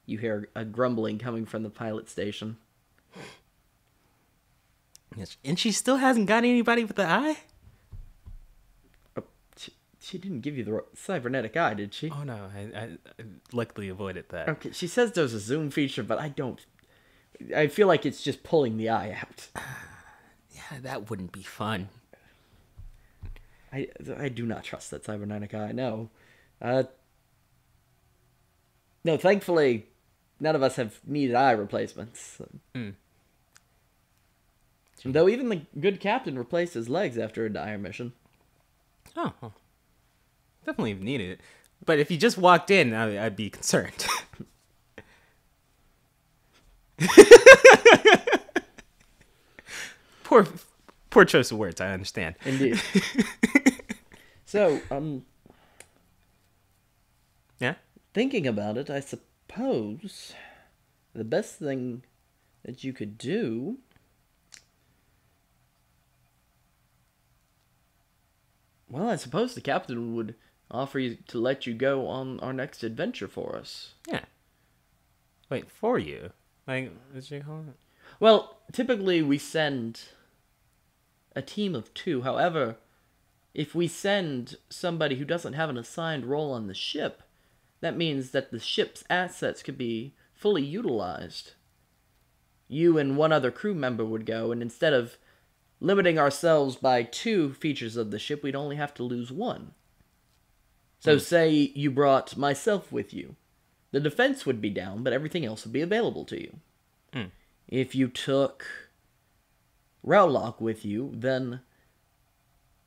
You hear a grumbling coming from the pilot station. Yes, And she still hasn't got anybody with the eye? Oh, she, she didn't give you the cybernetic eye, did she? Oh no, I, I, I luckily avoided that. Okay, she says there's a zoom feature, but I don't. I feel like it's just pulling the eye out. *sighs* Yeah, that wouldn't be fun. I I do not trust that cybernetic eye. No, uh, no. Thankfully, none of us have needed eye replacements. Though even the good captain replaced his legs after a dire mission. Oh, well, definitely needed it. But if you just walked in, I, I'd be concerned. *laughs* poor, poor choice of words. I understand. Indeed. *laughs* so, um, Yeah. thinking about it, I suppose the best thing that you could do Well, I suppose the captain would offer you to let you go on our next adventure for us. Yeah. Wait for you. Like, what you call it? Well, typically we send a team of two. However, if we send somebody who doesn't have an assigned role on the ship, that means that the ship's assets could be fully utilized. You and one other crew member would go, and instead of limiting ourselves by two features of the ship, we'd only have to lose one. So, hmm. say you brought myself with you. The defense would be down, but everything else would be available to you. Hmm. If you took Rowlock with you, then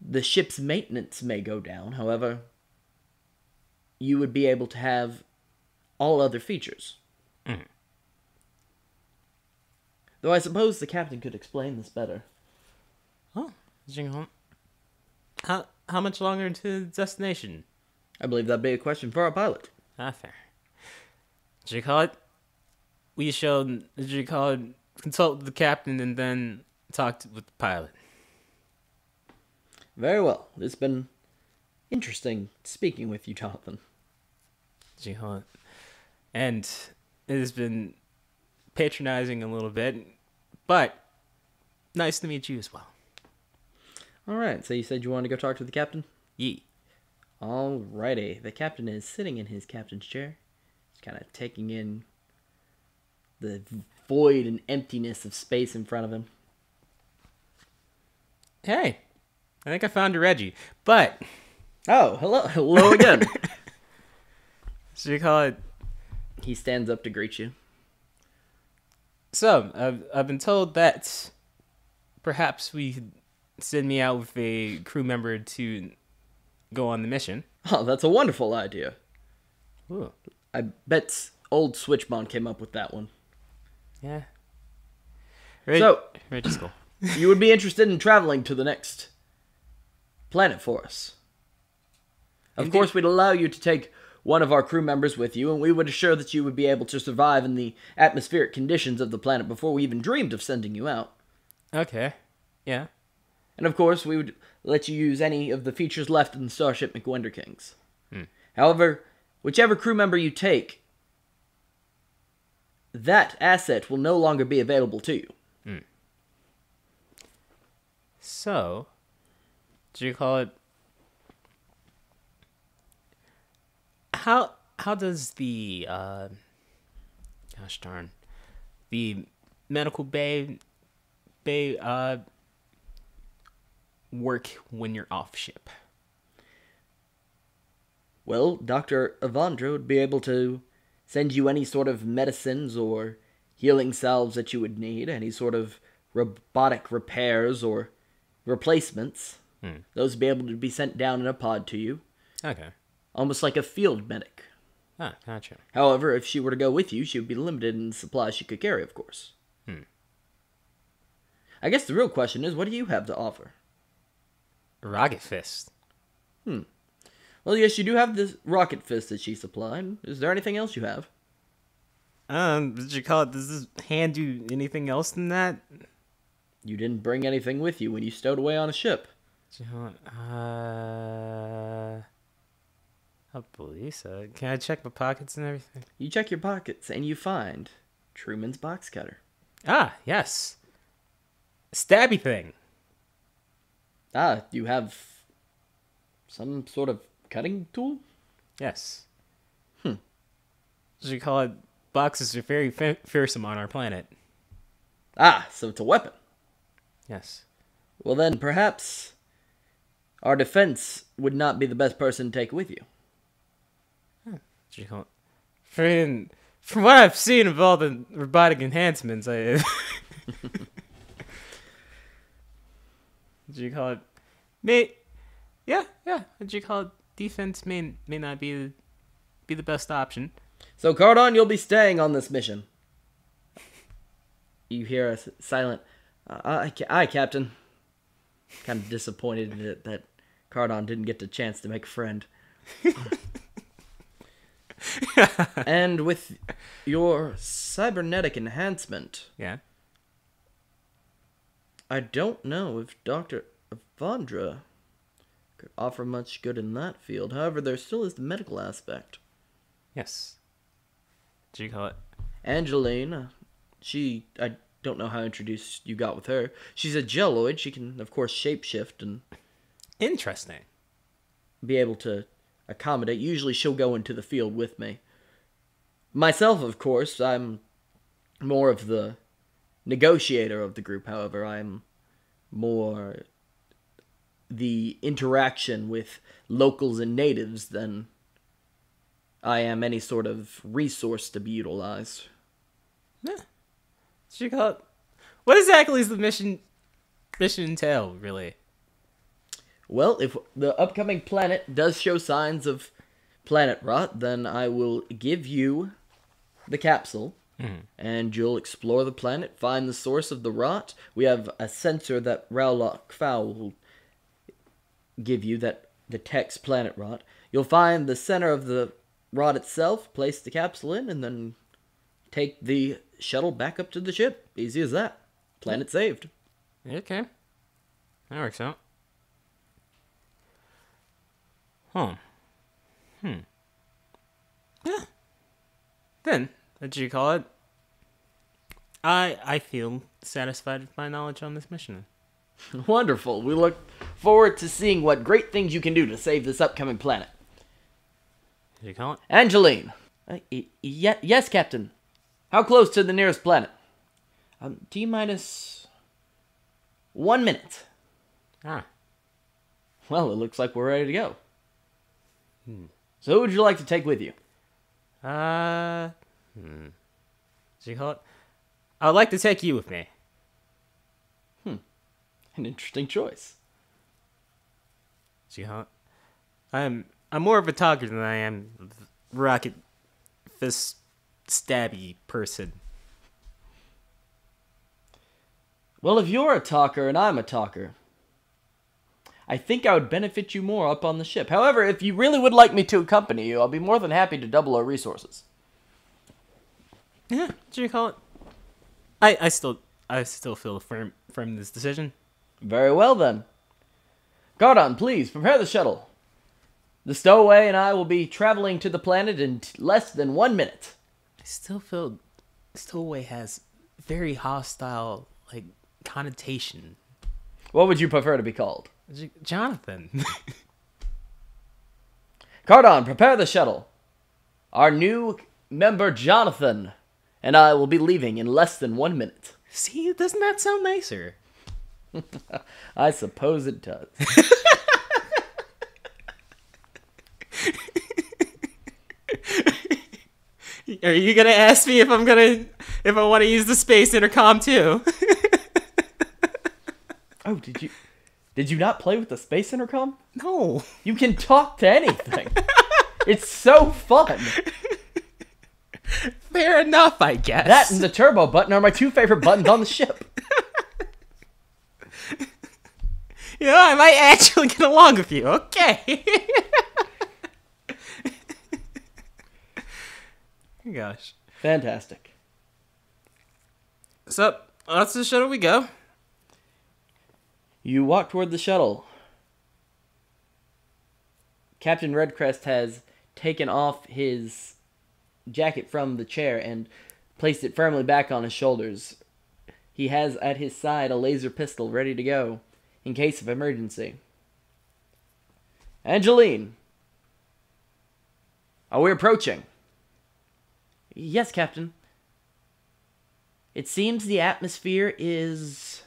the ship's maintenance may go down. However, you would be able to have all other features. Hmm. Though I suppose the captain could explain this better. Oh, Jing How how much longer to destination? I believe that'd be a question for our pilot. Ah, fair. Did you call it? We shall. Did you call it? Consult with the captain and then talk to, with the pilot. Very well. It's been interesting speaking with you, Jonathan. Did you call it? And it has been patronizing a little bit, but nice to meet you as well. All right, so you said you wanted to go talk to the captain? Yee. Alrighty. The captain is sitting in his captain's chair. He's kind of taking in the void and emptiness of space in front of him. Hey, I think I found a Reggie, but Oh, hello. *laughs* Hello again. *laughs* so you call it? he stands up to greet you. So I've I've been told that perhaps we send me out with a crew member to go on the mission. Oh, that's a wonderful idea. Ooh. I bet old Switchbond came up with that one. Yeah. Reg- So- Reggie's cool. *coughs* you would be interested in traveling to the next planet for us. Of Indeed. course, we'd allow you to take one of our crew members with you, and we would assure that you would be able to survive in the atmospheric conditions of the planet before we even dreamed of sending you out. Okay. Yeah. And of course, we would let you use any of the features left in the Starship McWender Kings. However, whichever crew member you take, that asset will no longer be available to you. So, do you call it? How how does the uh, gosh darn, the medical bay bay uh work when you're off ship? Well, Dr. Avandra would be able to send you any sort of medicines or healing salves that you would need, any sort of robotic repairs or replacements. Those would be able to be sent down in a pod to you, Okay. almost like a field medic. Ah, gotcha. However, if she were to go with you, she would be limited in the supplies she could carry, of course. I guess the real question is, what do you have to offer? Rocket fist. Hmm. Well, yes, you do have this rocket fist that she supplied. Is there anything else you have? Um, did you call it? Does this hand do anything else than that? You didn't bring anything with you when you stowed away on a ship. Did you call it- Uh, I believe so. Can I check my pockets and everything? You check your pockets and you find Truman's box cutter. Ah, yes. Stabby thing. Ah, you have some sort of cutting tool? Yes. Hmm. As you call it, boxes are very fe- fearsome on our planet. Ah, so it's a weapon. Yes. Well, then perhaps our defense would not be the best person to take with you. As you call it. From, from what I've seen of all the robotic enhancements, I. *laughs* *laughs* Did you call it? May, yeah, yeah. Did you call it? Defense may may not be be the best option. So, Cardon, you'll be staying on this mission. You hear a s- silent, uh, aye, aye, Captain. Kind of disappointed that, that Cardon didn't get the chance to make a friend. *laughs* and with your cybernetic enhancement, Yeah. I don't know if Dr. Avandra could offer much good in that field. However, there still is the medical aspect. Yes. Did you call it? Angeline, uh, she, I don't know how introduced you got with her. She's a jelloid. She can, of course, shapeshift and Interesting. be able to accommodate. Usually she'll go into the field with me. Myself, of course, I'm more of the negotiator of the group, however, I'm more the interaction with locals and natives than I am any sort of resource to be utilized. Yeah. Call it? What exactly is the mission mission entail, really? Well, if the upcoming planet does show signs of planet rot, then I will give you the capsule. And you'll explore the planet, find the source of the rot. We have a sensor that Rowlock Fowl will give you that detects planet rot. You'll find the center of the rot itself, place the capsule in, and then take the shuttle back up to the ship. Easy as that. Planet saved. Okay. That works out. Huh. Hmm. Yeah. Then, what do you call it? I I feel satisfied with my knowledge on this mission. *laughs* Wonderful. We look forward to seeing what great things you can do to save this upcoming planet. Did you call it? Angeline. Uh, y- y- yes, Captain. How close to the nearest planet? Um, T minus one minute. Ah. Well, it looks like we're ready to go. Hmm. So, who would you like to take with you? Uh. Hmm. Did you call it? I would like to take you with me. Hmm. An interesting choice. You? I'm I'm more of a talker than I am a rocket fist stabby person. Well, if you're a talker and I'm a talker, I think I would benefit you more up on the ship. However, if you really would like me to accompany you, I'll be more than happy to double our resources. Yeah, what do you call it? I I still I still feel firm firm in this decision. Very well then. Gardon, please prepare the shuttle. The stowaway and I will be traveling to the planet in t- less than one minute. I still feel Stowaway has very hostile like connotation. What would you prefer to be called? J- Jonathan. *laughs* Cardon, prepare the shuttle. Our new member Jonathan and I will be leaving in less than one minute. See, doesn't that sound nicer? *laughs* I suppose it does. *laughs* Are you gonna ask me if I'm gonna if I want to use the space intercom too? *laughs* oh, did you did you not play with the space intercom? no. You can talk to anything. it's so fun. *laughs* Fair enough, I guess. That and the turbo button are my two favorite buttons on the ship. *laughs* You know, I might actually get along with you. Okay. *laughs* Gosh. Fantastic. So that's the shuttle we go. You walk toward the shuttle. Captain Redcrest has taken off his jacket from the chair and placed it firmly back on his shoulders. He has at his side a laser pistol ready to go in case of emergency. Angeline, are we approaching? Yes, Captain. It seems the atmosphere is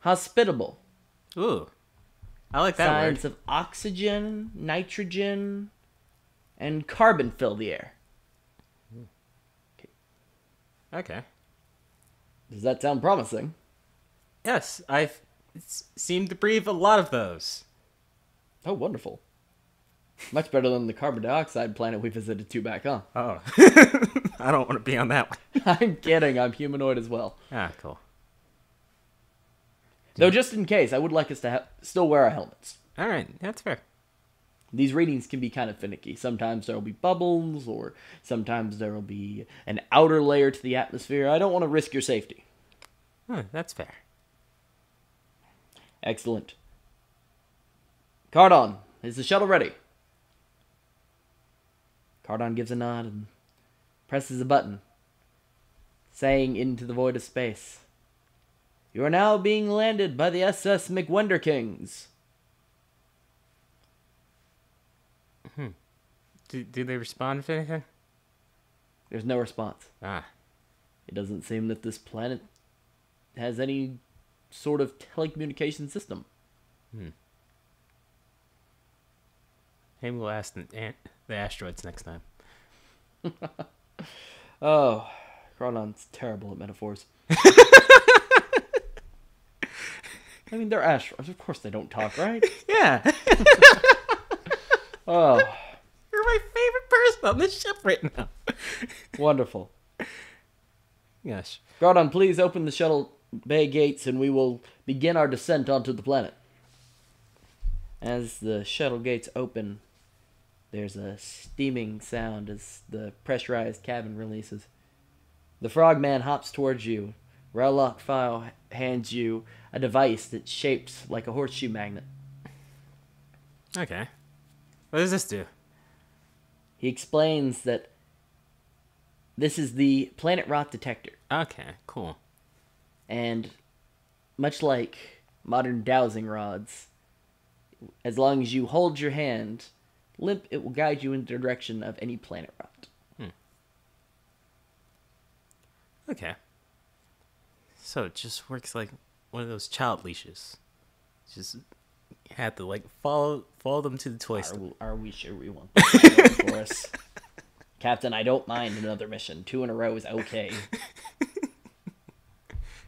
hospitable. Ooh. I like that Signs word. of oxygen, nitrogen, and carbon fill the air. Okay. Does that sound promising? Yes, I've seemed to breathe a lot of those. Oh, wonderful. Much better than the carbon dioxide planet we visited to back on. Oh. *laughs* I don't want to be on that one. *laughs* I'm kidding, I'm humanoid as well. Ah, cool. Though, just in case, I would like us to ha- still wear our helmets. All right, that's fair. These readings can be kind of finicky. Sometimes there will be bubbles, or sometimes there will be an outer layer to the atmosphere. I don't want to risk your safety. Huh, that's fair. Excellent. Cardon, is the shuttle ready? Cardon gives a nod and presses a button, saying into the void of space, You are now being landed by the SS McWender Do, do they respond to anything? There's no response. Ah, It doesn't seem that this planet has any sort of telecommunication system. Hmm. Maybe we'll ask the, the asteroids next time. *laughs* Oh, Cardon's terrible at metaphors. *laughs* I mean, they're asteroids. Of course they don't talk, right? *laughs* Yeah, Oh, on this ship right now. *laughs* wonderful. Gosh. Gardon, please open the shuttle bay gates and we will begin our descent onto the planet. As the shuttle gates open, there's a steaming sound as the pressurized cabin releases. The frogman hops towards you. Rowlock Fowl hands you a device that's shaped like a horseshoe magnet. Okay. What does this do? He explains that this is the planet rot detector. Okay, cool. And much like modern dowsing rods, as long as you hold your hand limp, it will guide you in the direction of any planet rot. Hmm. Okay. So it just works like one of those child leashes. Just have to like follow follow them to the toy Are, store. we- are we sure we want for us? *laughs* Captain, I don't mind another mission. Two in a row is okay. *laughs*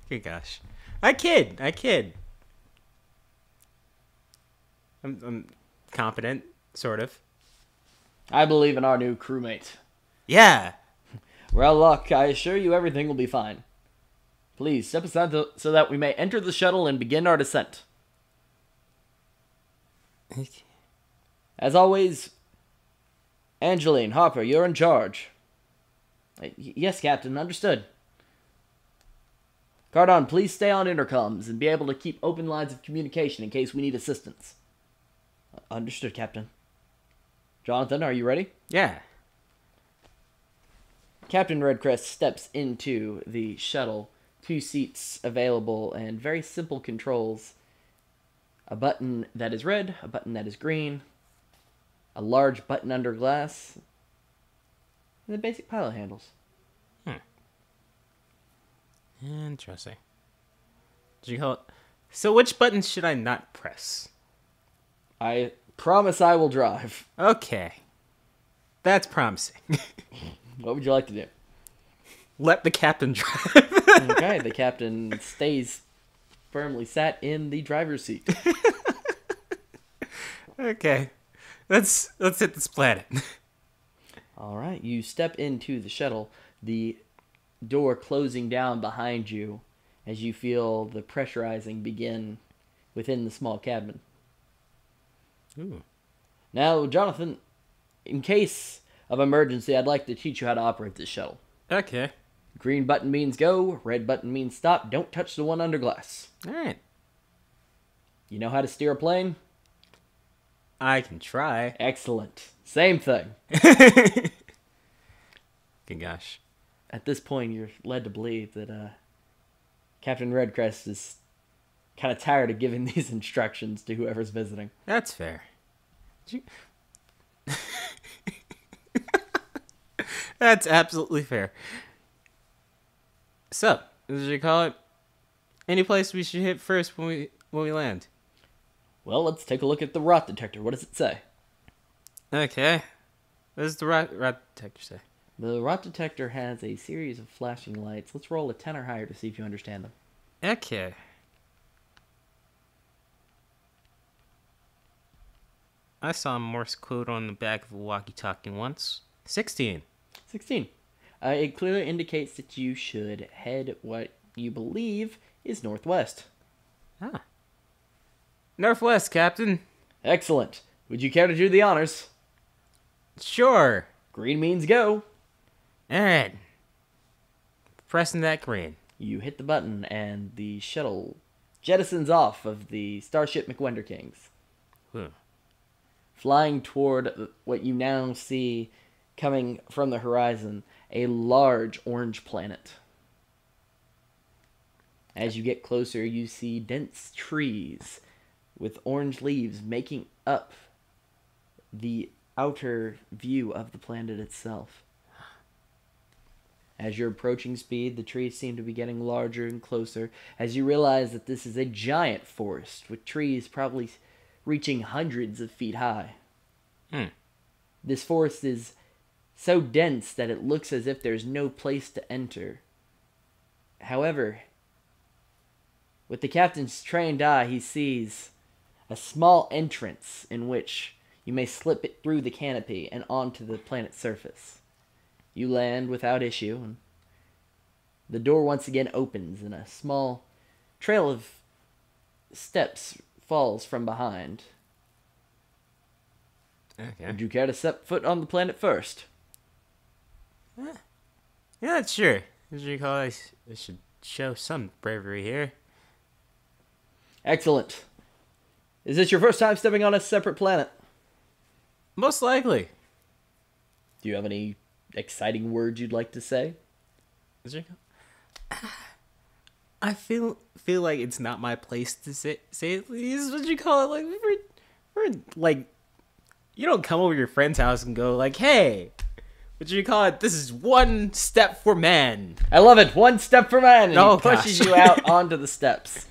Good gosh. I kid. I kid. I'm, I'm competent, sort of. I believe in our new crewmate. Yeah. Well, luck, I assure you everything will be fine. Please step aside so that we may enter the shuttle and begin our descent. As always, Angeline, Harper, you're in charge. Yes, Captain, understood. Cardon, please stay on intercoms and be able to keep open lines of communication in case we need assistance. Uh, Understood, Captain. Jonathan, are you ready? Yeah. Captain Redcrest steps into the shuttle. Two seats available and very simple controls. A button that is red, a button that is green, a large button under glass, and the basic pilot handles. Hmm. Interesting. Did you it? So which buttons should I not press? I promise I will drive. Okay. That's promising. *laughs* What would you like to do? Let the captain *laughs* drive. Okay, the captain stays firmly sat in the driver's seat. *laughs* okay. Let's let's hit this planet. All right, you step into the shuttle, the door closing down behind you as you feel the pressurizing begin within the small cabin. Ooh. Now, Jonathan, in case of emergency, I'd like to teach you how to operate this shuttle. Okay. Green button means go, red button means stop. Don't touch the one under glass. All right. You know how to steer a plane? I can try. Excellent. Same thing. *laughs* Good gosh. At this point, you're led to believe that uh, Captain Redcrest is kind of tired of giving *laughs* these instructions to whoever's visiting. That's fair. You- *laughs* That's absolutely fair. So, as you call it, any place we should hit first when we when we land? Well, let's take a look at the rot detector. What does it say? Okay. What does the rot, rat detector say? The rot detector has a series of flashing lights. Let's roll a 10 or higher to see if you understand them. Okay. I saw a Morse code on the back of a walkie-talkie once. Sixteen. 16. Uh, it clearly indicates that you should head what you believe is northwest. Ah. Northwest, Captain. Excellent. Would you care to do the honors? Sure. Green means go. All right. Pressing that green. You hit the button, and the shuttle jettisons off of the Starship McWender Kings, Whew. flying toward what you now see coming from the horizon a large orange planet. As you get closer, you see dense trees with orange leaves making up the outer view of the planet itself. As you're approaching speed, the trees seem to be getting larger and closer as you realize that this is a giant forest with trees probably reaching hundreds of feet high. Hmm. This forest is so dense that it looks as if there's no place to enter. However, with the captain's trained eye, he sees a small entrance in which you may slip it through the canopy and onto the planet's surface. You land without issue, and the door once again opens, and a small trail of steps falls from behind. Okay. Would you care to set foot on the planet first? Yeah, sure. As you call it, I should show some bravery here. Excellent. Is this your first time stepping on a separate planet? Most likely. Do you have any exciting words you'd like to say? As you call- *coughs* I feel feel like it's not my place to say say these. What you call it? Like we're, we're like, you don't come over to your friend's house and go like, "Hey, what do you call it? This is one step for man." I love it. One step for man, and Oh, he pushes gosh. you out *laughs* onto the steps.